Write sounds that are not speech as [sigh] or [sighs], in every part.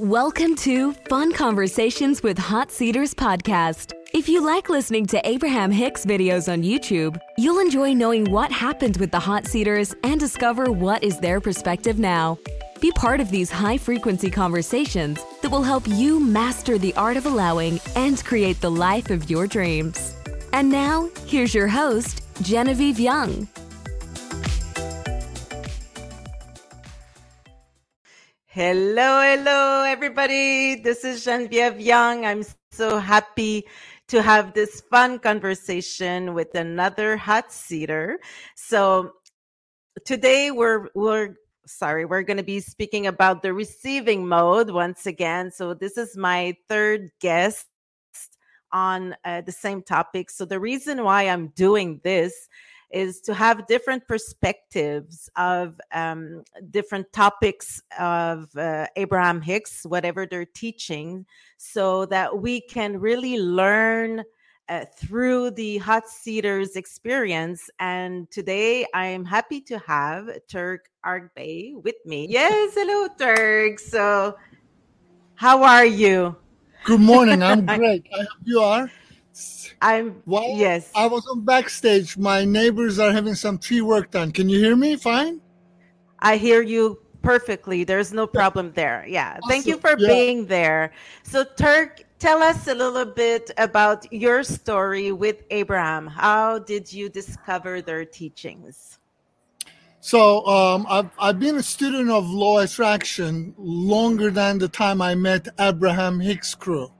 Welcome to Fun Conversations with Hot Seaters podcast. If you like listening to Abraham Hicks videos on YouTube, you'll enjoy knowing what happened with the Hot Seaters and discover what is their perspective now. Be part of these high frequency conversations that will help you master the art of allowing and create the life of your dreams. And now, here's your host, Genevieve Young. Hello, hello, everybody. This is Genevieve Young. I'm so happy to have this fun conversation with another hot seater. So today we're we're sorry, we're going to be speaking about the receiving mode once again. So this is my third guest on uh, the same topic. So the reason why I'm doing this is to have different perspectives of um, different topics of uh, Abraham Hicks, whatever they're teaching, so that we can really learn uh, through the hot seaters experience. And today I am happy to have Turk Argbay with me. Yes, hello, Turk. So, how are you? Good morning. I'm [laughs] great. I hope you are. I'm Well, yes. I was on backstage. My neighbors are having some tree work done. Can you hear me fine? I hear you perfectly. There's no problem there. Yeah. Thank you for Yeah. being there. So, Turk, tell us a little bit about your story with Abraham. How did you discover their teachings? So um, I've, I've been a student of law attraction longer than the time I met Abraham Hicks crew.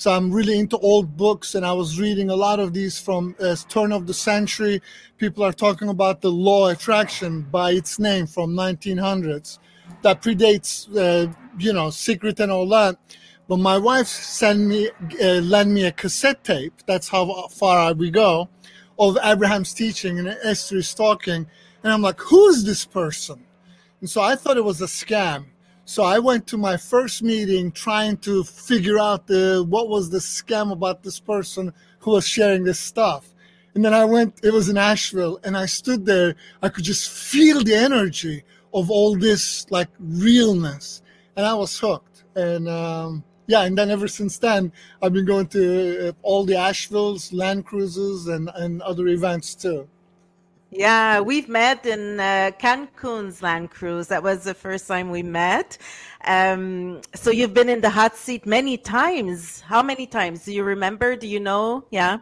So I'm really into old books, and I was reading a lot of these from uh, turn of the century. People are talking about the law of attraction by its name from 1900s. That predates, uh, you know, secret and all that. But my wife sent me, uh, lent me a cassette tape. That's how far we go, of Abraham's teaching, and Esther is talking, and I'm like, who is this person? And so I thought it was a scam. So I went to my first meeting trying to figure out the what was the scam about this person who was sharing this stuff. And then I went, it was in Asheville, and I stood there. I could just feel the energy of all this like realness. And I was hooked. And um, yeah, and then ever since then, I've been going to uh, all the Asheville's, land cruises, and, and other events too. Yeah, we've met in uh, Cancun's land cruise. That was the first time we met. Um, so you've been in the hot seat many times. How many times? Do you remember? Do you know? Yeah.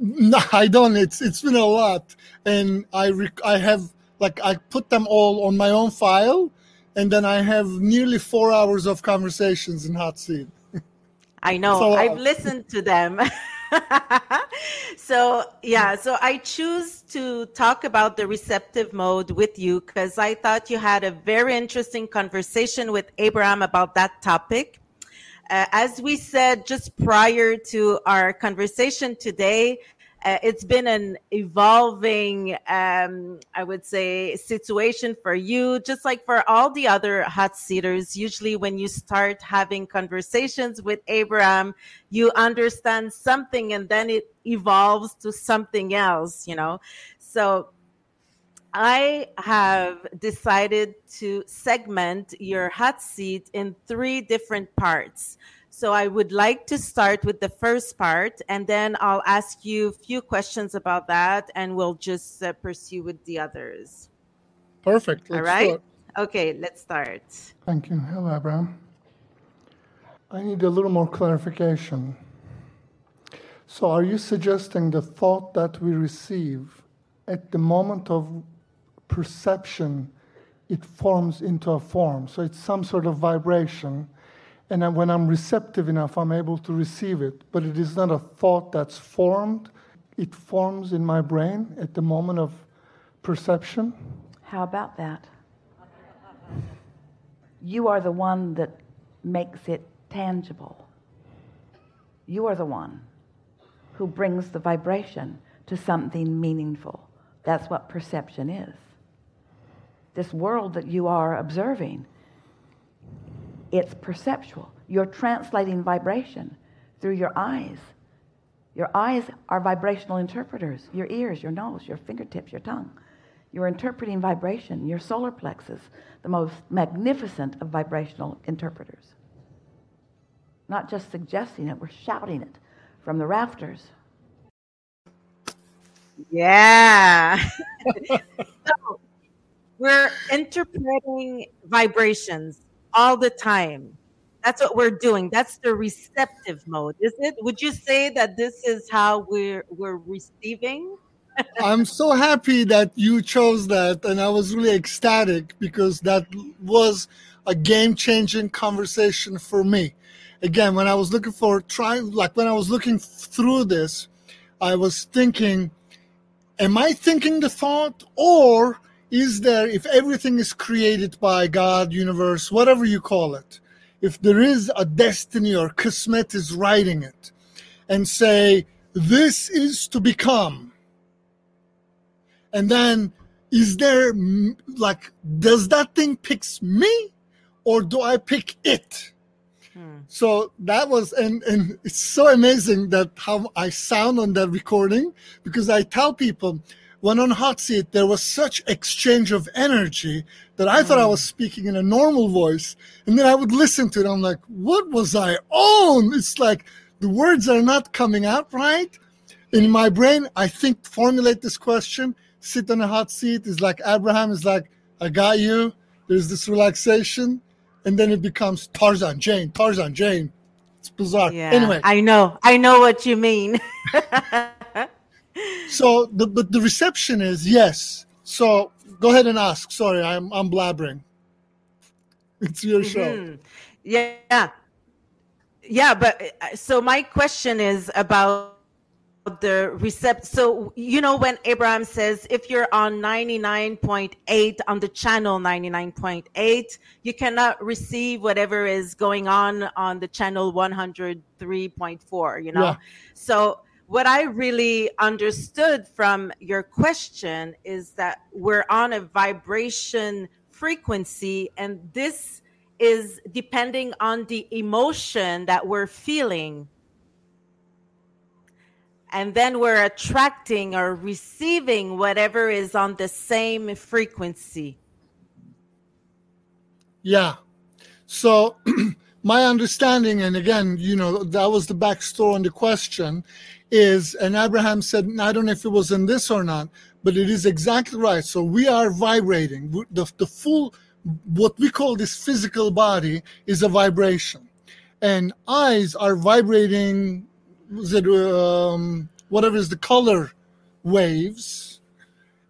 No, I don't. It's it's been a lot, and I rec- I have like I put them all on my own file, and then I have nearly four hours of conversations in hot seat. I know. [laughs] So, uh, I've listened to them. [laughs] [laughs] so, yeah, so I choose to talk about the receptive mode with you because I thought you had a very interesting conversation with Abraham about that topic. Uh, as we said just prior to our conversation today, uh, it's been an evolving, um, I would say, situation for you, just like for all the other hot seaters. Usually, when you start having conversations with Abraham, you understand something and then it evolves to something else, you know? So, I have decided to segment your hot seat in three different parts. So I would like to start with the first part, and then I'll ask you a few questions about that, and we'll just uh, pursue with the others. Perfect. All Let's right? start. Okay, let's start. Thank you. Hello, Abraham. I need a little more clarification. So, are you suggesting the thought that we receive at the moment of perception, it forms into a form? So, it's some sort of vibration. And when I'm receptive enough, I'm able to receive it. But it is not a thought that's formed, it forms in my brain at the moment of perception. How about that? You are the one that makes it tangible. You are the one who brings the vibration to something meaningful. That's what perception is. This world that you are observing, it's perceptual. You're translating vibration through your eyes. Your eyes are vibrational interpreters, your ears, your nose, your fingertips, your tongue. You're interpreting vibration, your solar plexus, the most magnificent of vibrational interpreters. not just suggesting it, we're shouting it from the rafters. Yeah. [laughs] so we're interpreting vibrations all the time. That's what we're doing. That's the receptive mode, is it? Would you say that this is how we're we're receiving? [laughs] I'm so happy that you chose that, and I was really ecstatic because that was a game-changing conversation for me. Again, when I was looking for trying, like when I was looking through this, I was thinking, am I thinking the thought, or is there, if everything is created by God, universe, whatever you call it, if there is a destiny or kismet is writing it, and say, this is to become, and then is there like does that thing picks me or do i pick it hmm. so that was and and it's so amazing that how i sound on that recording because i tell people when on hot seat there was such exchange of energy that i thought i was hmm. speaking in a normal voice and then i would listen to it i'm like what was i on it's like the words are not coming out right in my brain i think formulate this question sit on a hot seat is like Abraham is like, I got you. There's this relaxation. And then it becomes Tarzan, Jane, Tarzan, Jane. It's bizarre. Yeah, anyway. I know. I know what you mean. [laughs] so the but the reception is yes. So go ahead and ask. Sorry, I'm I'm blabbering. [laughs] It's your show. Mm-hmm. Yeah. Yeah, but so my question is about the recept so you know when abraham says if you're on 99.8 on the channel 99.8 you cannot receive whatever is going on on the channel 103.4 you know yeah. so what i really understood from your question is that we're on a vibration frequency and this is depending on the emotion that we're feeling and then we're attracting or receiving whatever is on the same frequency. Yeah. So, [clears throat] my understanding, and again, you know, that was the backstory on the question, is, and Abraham said, I don't know if it was in this or not, but it is exactly right. So, we are vibrating. The, the full, what we call this physical body is a vibration. And eyes are vibrating was it um, whatever is the color waves,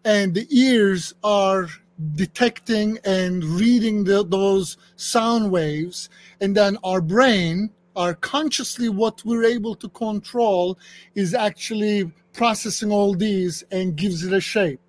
and the ears are detecting and reading the, those sound waves, and then our brain, our consciously what we're able to control, is actually processing all these and gives it a shape.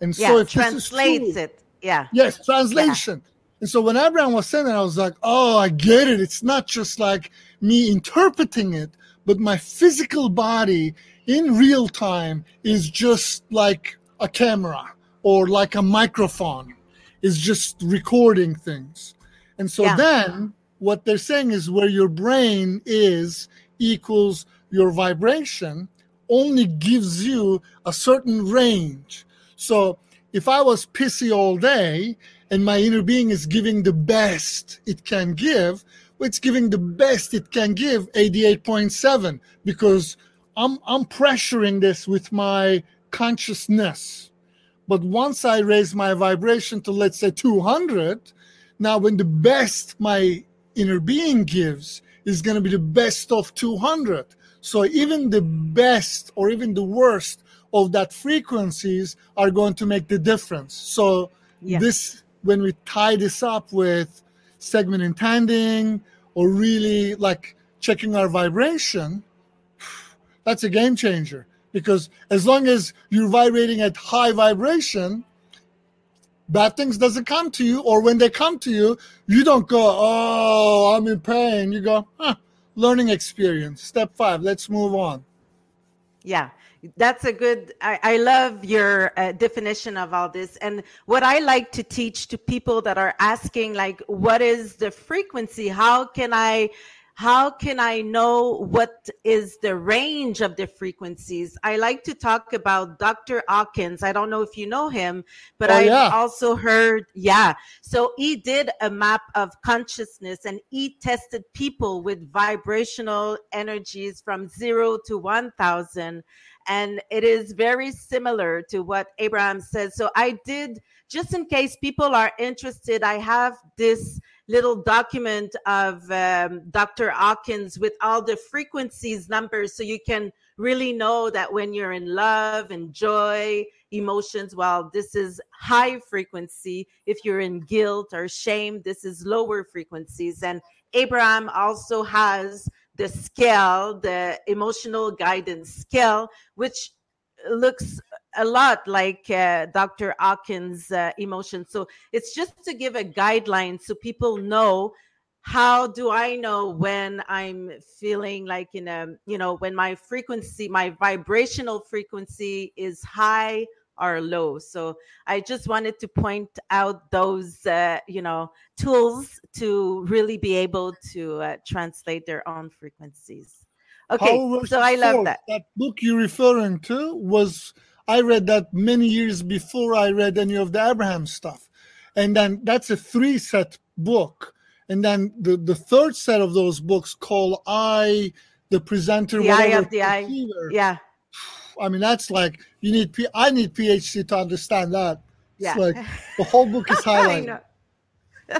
And so it translates true, it. Yeah. Yes, translation. Yeah. And so when Abraham was saying that, I was like, oh, I get it. It's not just like me interpreting it, but my physical body in real time is just like a camera or like a microphone is just recording things and so yeah. then what they're saying is where your brain is equals your vibration only gives you a certain range so if i was pissy all day and my inner being is giving the best it can give it's giving the best it can give 88.7 because I'm I'm pressuring this with my consciousness. But once I raise my vibration to let's say 200, now when the best my inner being gives is going to be the best of 200. So even the best or even the worst of that frequencies are going to make the difference. So yeah. this when we tie this up with segment intending or really like checking our vibration, that's a game changer. Because as long as you're vibrating at high vibration, bad things doesn't come to you, or when they come to you, you don't go, "Oh, I'm in pain." You go, huh, "Learning experience." Step five. Let's move on. Yeah, that's a good i, I love your uh, definition of all this and what i like to teach to people that are asking like what is the frequency how can i how can I know what is the range of the frequencies? I like to talk about Dr. Hawkins. I don't know if you know him, but Oh, I've yeah. also heard, yeah. So he did a map of consciousness and he tested people with vibrational energies from zero to 1000. And it is very similar to what Abraham says. So I did, just in case people are interested, I have this little document of um, Dr. Hawkins with all the frequencies numbers so you can really know that when you're in love and joy, emotions, well, this is high frequency. If you're in guilt or shame, this is lower frequencies. And Abraham also has the scale, the emotional guidance scale, which looks a lot like uh, Dr. Hawkins' uh, emotions. So it's just to give a guideline so people know how do I know when I'm feeling like in a, you know, when my frequency, my vibrational frequency is high or low. So I just wanted to point out those, uh, you know, tools to really be able to uh, translate their own frequencies. Okay, so I love that. That book you're referring to was I read that many years before I read any of the Abraham stuff, and then that's a three set book, and then the the third set of those books called I, the presenter, The eye whatever, of the eye. perceiver. Yeah. I mean that's like you need P- I need PhD to understand that. Yeah. It's like [laughs] the whole book is I highlighted.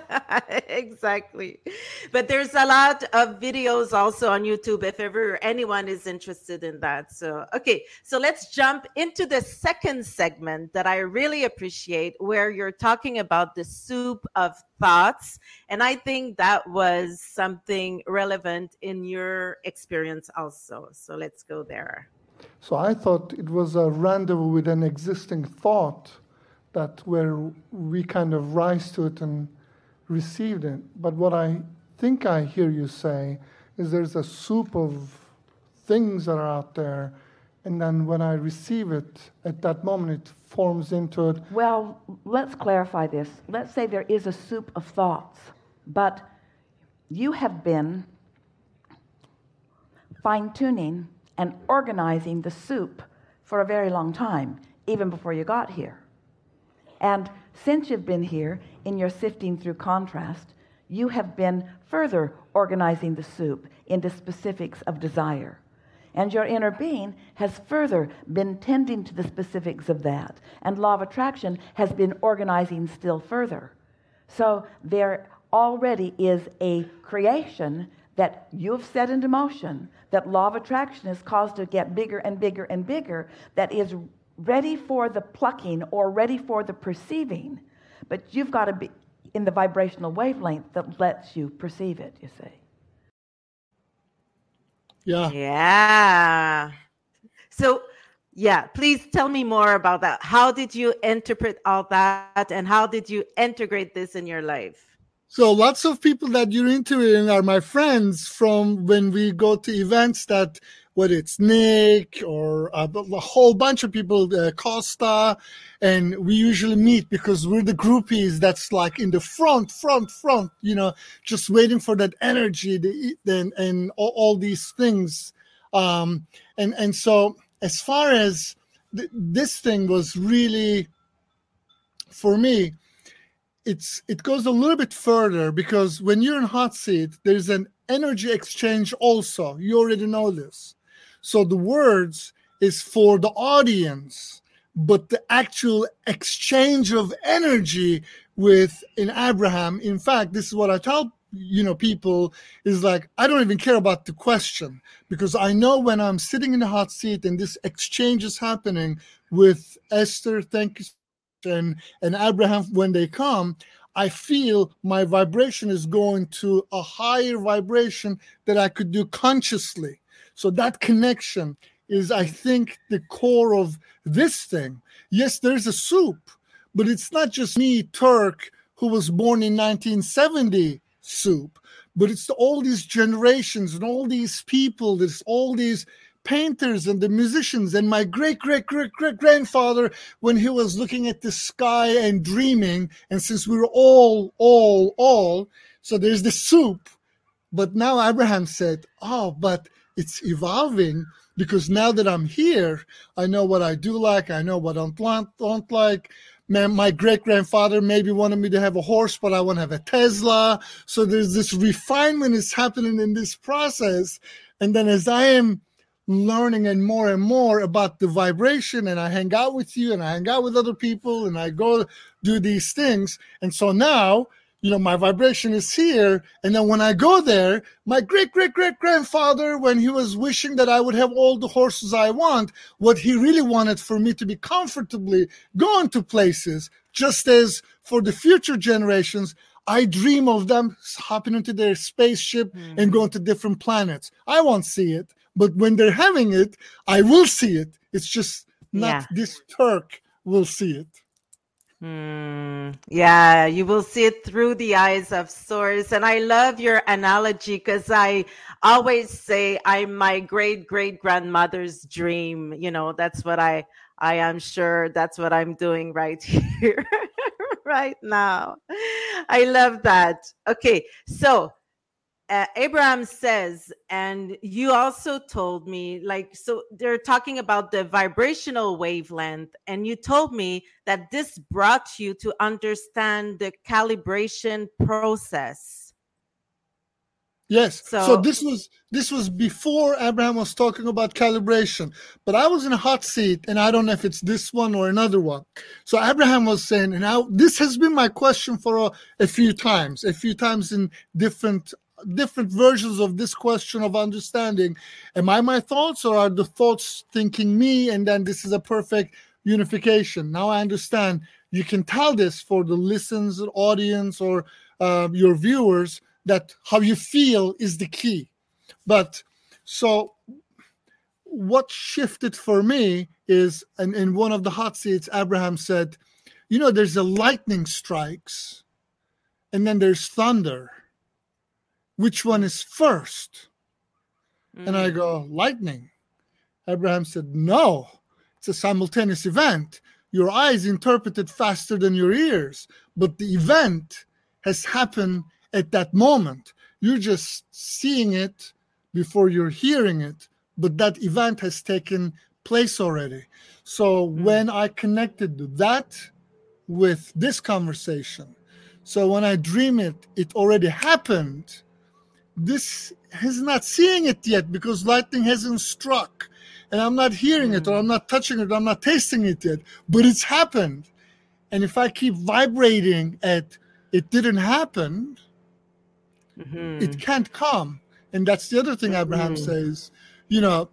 [laughs] exactly. But there's a lot of videos also on YouTube if ever anyone is interested in that. So, okay, so let's jump into the second segment that I really appreciate where you're talking about the soup of thoughts. And I think that was something relevant in your experience also. So let's go there. So I thought it was a rendezvous with an existing thought that where we kind of rise to it and received it. But what I think I hear you say is there's a soup of things that are out there, and then when I receive it at that moment, it forms into it. Well, let's clarify this. Let's say there is a soup of thoughts, but you have been fine tuning and organizing the soup for a very long time, even before you got here. And since you've been here in your sifting through contrast, you have been further organizing the soup into specifics of desire. And your inner being has further been tending to the specifics of that. And law of attraction has been organizing still further. So there already is a creation that you've set into motion, that law of attraction has caused to get bigger and bigger and bigger, that is ready for the plucking or ready for the perceiving. But you've got to be in the vibrational wavelength that lets you perceive it, you see. Yeah. Yeah. So, yeah, please tell me more about that. How did you interpret all that and how did you integrate this in your life? So lots of people that you're interviewing are my friends from when we go to events that whether it's Nick or a, a whole bunch of people, uh, Costa, and we usually meet because we're the groupies that's like in the front, front, front, you know, just waiting for that energy the, and, and all, all these things. Um, and, and so as far as th- this thing was really, for me, it's it goes a little bit further because when you're in hot seat there's an energy exchange also you already know this so the words is for the audience but the actual exchange of energy with in abraham in fact this is what i tell you know people is like i don't even care about the question because i know when i'm sitting in the hot seat and this exchange is happening with esther thank you and and Abraham when they come, I feel my vibration is going to a higher vibration that I could do consciously. So that connection is, I think, the core of this thing. Yes, there's a soup, but it's not just me, Turk, who was born in 1970 soup, but it's all these generations and all these people, there's all these painters and the musicians and my great great great great grandfather when he was looking at the sky and dreaming and since we were all all all so there's the soup But now Abraham said, Oh, but it's evolving because now that I'm here, I know what I do like, I know what I don't, don't like. Man, my great grandfather maybe wanted me to have a horse, but I want to have a Tesla. So there's this refinement is happening in this process. And then as I am learning and more and more about the vibration and I hang out with you and I hang out with other people and I go do these things. And so now you know, my vibration is here. And then when I go there, my great great great grandfather, when he was wishing that I would have all the horses I want, what he really wanted for me to be comfortably going to places, just as for the future generations, I dream of them hopping into their spaceship mm-hmm. and going to different planets. I won't see it, but when they're having it, I will see it. It's just not yeah. this Turk will see it. Mm, yeah, you will see it through the eyes of Source. And I love your analogy because I always say I'm my great great grandmother's dream. You know, that's what I I am sure that's what I'm doing right [laughs] here, right now. I love that. Okay, so uh, Abraham says, and you also told me, like, so they're talking about the vibrational wavelength, and you told me that this brought you to understand the calibration process. Yes. So, so, this was this was before Abraham was talking about calibration, but I was in a hot seat, and I don't know if it's this one or another one. So Abraham was saying, and I, this has been my question for a, a few times, a few times in different different versions of this question of understanding. Am i my thoughts or are the thoughts thinking me and then this is a perfect unification? Now i understand. You can tell this for the listens audience or uh, your viewers that how you feel is the key. But so what shifted for me is and in one of the hot seats abraham said you know there's a lightning strikes and then there's thunder which one is first? Mm. And I mm. go, lightning. Abraham said, no, it's a simultaneous event. Your eyes interpret it faster than your ears, but the event has happened at that moment. You're just seeing it before you're hearing it, but that event has taken place already. So mm. when I connected that with this conversation, so when I dream it, it already happened this is not seeing it yet because lightning hasn't struck and I'm not hearing it or I'm not touching it, I'm not tasting it yet, but it's happened. And if I keep vibrating at it didn't happen, mm-hmm. it can't come. And that's the other thing Abraham mm-hmm. says, you know,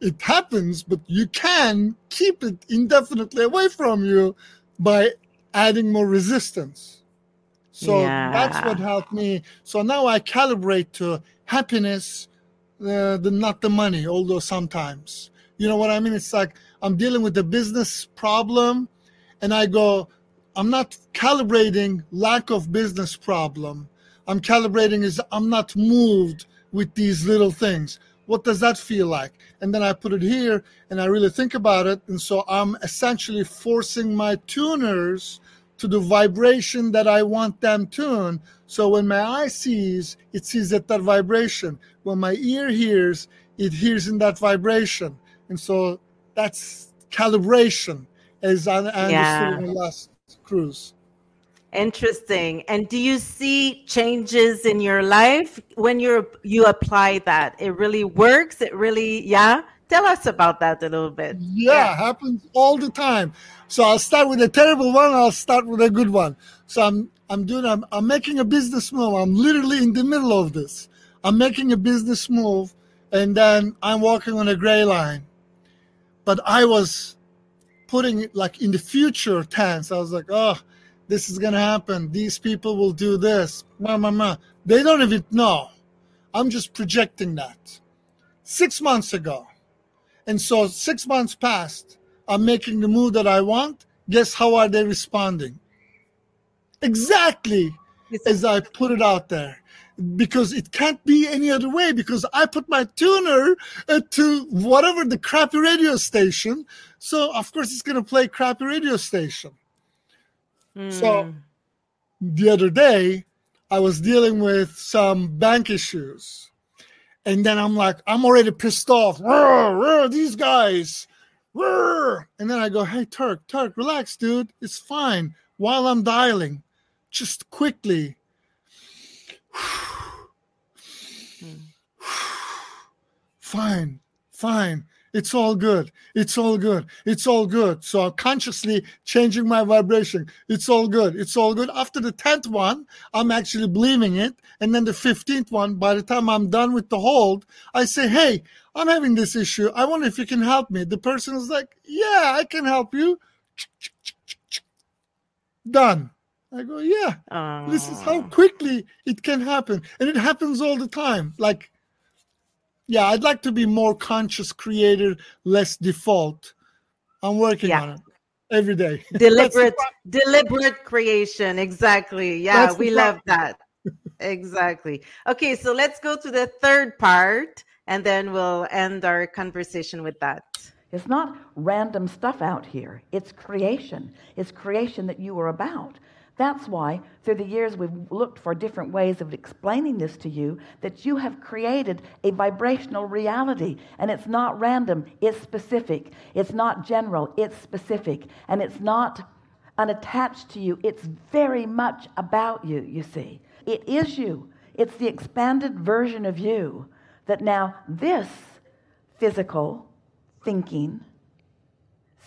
it happens, but you can keep it indefinitely away from you by adding more resistance. So yeah. that's what helped me. So now I calibrate to happiness, uh, the not the money. Although sometimes, you know what I mean. It's like I'm dealing with a business problem, and I go, I'm not calibrating lack of business problem. I'm calibrating is I'm not moved with these little things. What does that feel like? And then I put it here and I really think about it. And so I'm essentially forcing my tuners to the vibration that I want them tune. So when my eye sees, it sees at that vibration. When my ear hears, it hears in that vibration. And so that's calibration, as I, I yeah. understood in the last cruise. Interesting. And do you see changes in your life when you're you apply that? It really works. It really, yeah. Tell us about that a little bit. Yeah, yeah, happens all the time. So I'll start with a terrible one. I'll start with a good one. So I'm I'm doing I'm, I'm making a business move. I'm literally in the middle of this. I'm making a business move, and then I'm walking on a gray line. But I was putting it like in the future tense. I was like, oh, this is gonna happen. These people will do this. Ma, ma, ma. They don't even know. I'm just projecting that. Six months ago, and so six months passed. I'm making the move that I want. Guess how are they responding? Exactly as I put it out there. Because it can't be any other way because I put my tuner to whatever the crappy radio station. So of course it's gonna play crappy radio station. Mm. So the other day I was dealing with some bank issues. And then I'm like, I'm already pissed off. these guys. And then I go, hey, Turk, Turk, relax, dude. It's fine. While I'm dialing, just quickly. [sighs] Hmm. [sighs] fine, fine. It's all good. It's all good. It's all good. So I'm consciously changing my vibration. It's all good. It's all good. After the 10th one, I'm actually believing it. And then the 15th one, by the time I'm done with the hold, I say, Hey, I'm having this issue. I wonder if you can help me. The person is like, Yeah, I can help you. Done. I go, Yeah. Aww. This is how quickly it can happen. And it happens all the time. Like, yeah, I'd like to be more conscious creator, less default. I'm working yeah. on it every day. [laughs] Deliberate, deliberate creation. Exactly. Yeah, That's we love that. exactly. Okay, so let's go to the third part, and then we'll end our conversation with that. It's not random stuff out here. It's creation. It's creation that you are about. That's why, through the years, we've looked for different ways of explaining this to you that you have created a vibrational reality. And it's not random, it's specific. It's not general, it's specific. And it's not unattached to you, it's very much about you, you see. It is you, it's the expanded version of you that now this physical thinking,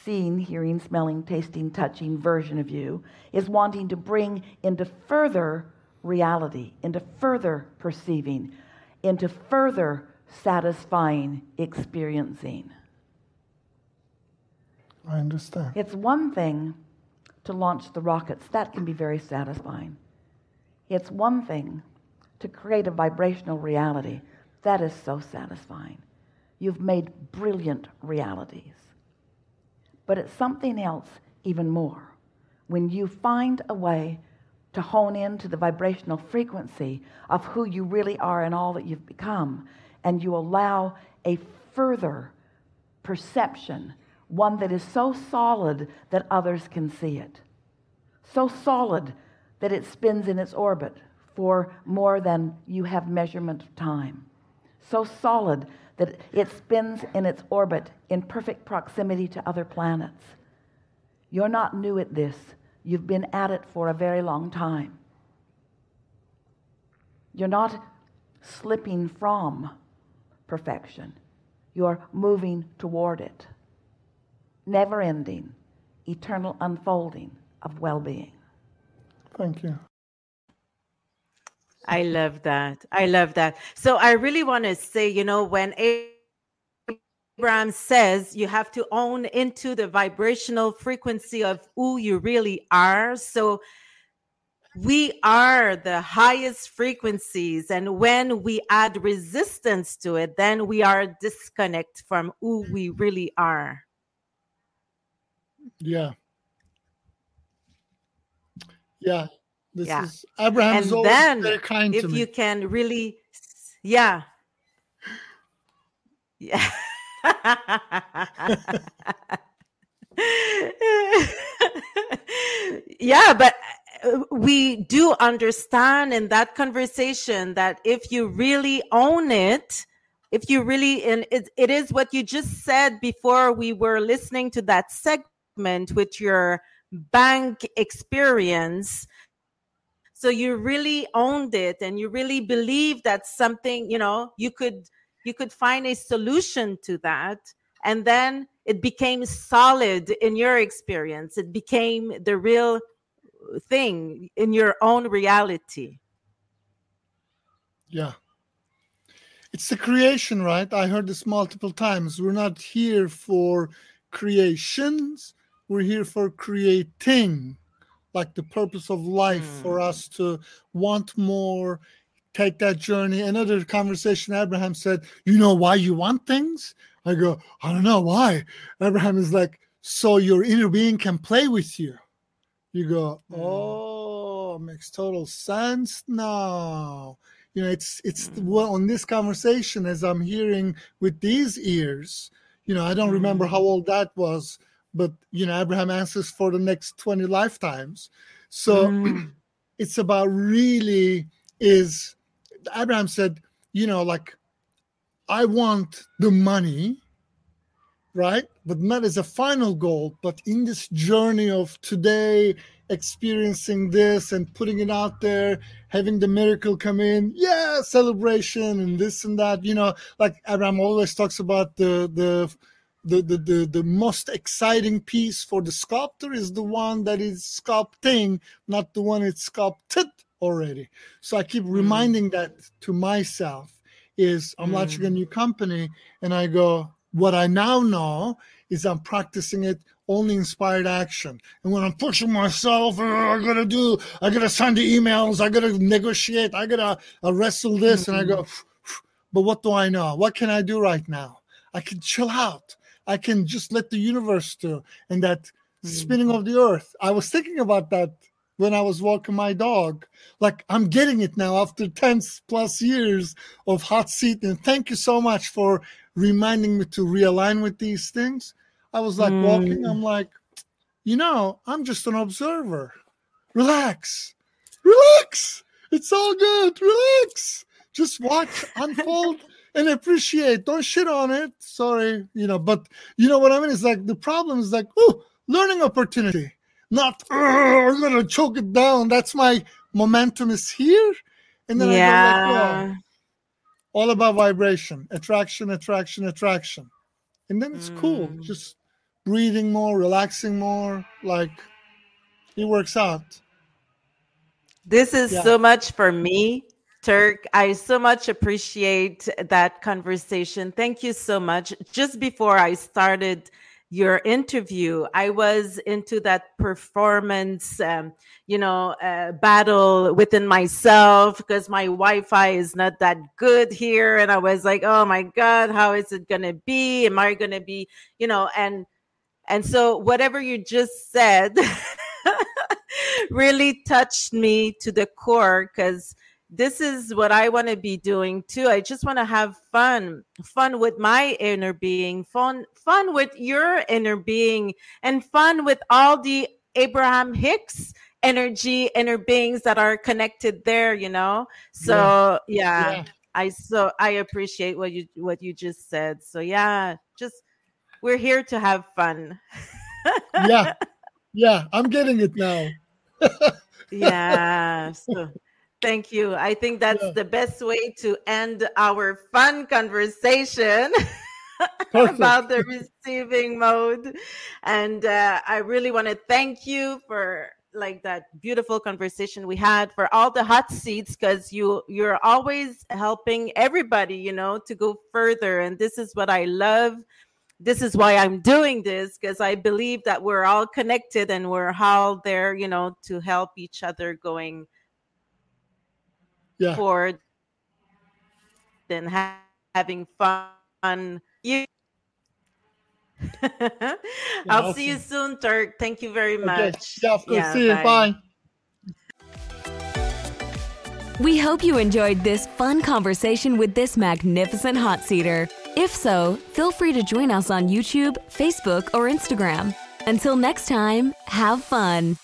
seeing, hearing, smelling, tasting, touching version of you is wanting to bring into further reality, into further perceiving, into further satisfying experiencing. I understand. It's one thing to launch the rockets, that can be very satisfying. It's one thing to create a vibrational reality, that is so satisfying. You've made brilliant realities. But it's something else even more. When you find a way to hone in to the vibrational frequency of who you really are and all that you've become, and you allow a further perception, one that is so solid that others can see it, so solid that it spins in its orbit for more than you have measurement of time, so solid that it spins in its orbit in perfect proximity to other planets. You're not new at this. You've been at it for a very long time. You're not slipping from perfection. You're moving toward it. Never ending, eternal unfolding of well being. Thank you. I love that. I love that. So I really want to say, you know, when Abraham says you have to own into the vibrational frequency of who you really are. So we are the highest frequencies. And when we add resistance to it, then we are disconnect from who we really are. Yeah. Yeah. This yeah. is Abraham's and then very kind if you can really yeah. Yeah. yeah, but uh, we do understand in that conversation that if you really own it, if you really, and it, it is what you just said before we were listening to that segment with your bank experience, so you really owned it and you really believe that something, you know, you could you could find a solution to that and then it became solid in your experience. It became the real thing in your own reality. Yeah. It's the creation, right? I heard this multiple times. We're not here for creations, we're here for creating like the purpose of life mm. for us to want more take that journey another conversation abraham said you know why you want things i go i don't know why abraham is like so your inner being can play with you you go mm. oh makes total sense now you know it's it's mm. well on this conversation as i'm hearing with these ears you know i don't remember how old that was but you know abraham answers for the next 20 lifetimes so mm. [clears throat] it's about really is Abraham said, you know, like I want the money, right? But not as a final goal, but in this journey of today, experiencing this and putting it out there, having the miracle come in, yeah, celebration and this and that. You know, like Abraham always talks about the the the, the, the, the most exciting piece for the sculptor is the one that is sculpting, not the one it's sculpted already. So I keep mm. reminding that to myself is I'm mm. launching a new company and I go, what I now know is I'm practicing it only inspired action. And when I'm pushing myself, oh, I gotta do, I gotta send the emails, I gotta negotiate, I gotta uh, wrestle this, mm-hmm. and I go, mm-hmm. but what do I know? What can I do right now? I can chill out. I can just let the universe do. And that mm-hmm. spinning of the earth. I was thinking about that when I was walking my dog. Like I'm getting it now after 10 plus years of hot seat. And thank you so much for reminding me to realign with these things. I was like mm. walking, I'm like, you know, I'm just an observer. Relax. Relax. It's all good. Relax. Just watch unfold [laughs] and appreciate. Don't shit on it. Sorry, you know, but you know what I mean? It's like the problem is like, oh, learning opportunity not I'm gonna choke it down. That's my momentum is here, and then yeah. I go like, oh, all about vibration, attraction, attraction, attraction, and then it's mm. cool. Just breathing more, relaxing more, like it works out. This is yeah. so much for me, Turk. I so much appreciate that conversation. Thank you so much. Just before I started your interview, I was into that performance, um, you know, uh, battle within myself because my Wi-Fi is not that good here, and I was like, oh my god, how is it gonna be? Am I gonna be, you know, and and so whatever you just said [laughs] really touched me to the core because this is what I want to be doing too. I just want to have fun, fun with my inner being, fun, fun with your inner being, and fun with all the Abraham Hicks energy, inner beings that are connected there. You know, so yeah, yeah. I so I appreciate what you what you just said. So yeah, just we're here to have fun. yeah, [laughs] yeah, I'm getting it now. [laughs] yeah. So Thank you. I think that's yeah. the best way to end our fun conversation [laughs] about the receiving mode. And uh, I really want to thank you for like that beautiful conversation we had for all the hot seats because you you're always helping everybody you know to go further and this is what i love this is why i'm doing this because i believe that we're all connected and we're all there you know to help each other going yeah. for then ha- having fun. You. [laughs] I'll awesome. see you soon, Turk. Thank you very much. Okay. Yeah, of course. Yeah, see you. Bye. We hope you enjoyed this fun conversation with this magnificent hot seater. If so, feel free to join us on YouTube, Facebook, or Instagram. Until next time, have fun.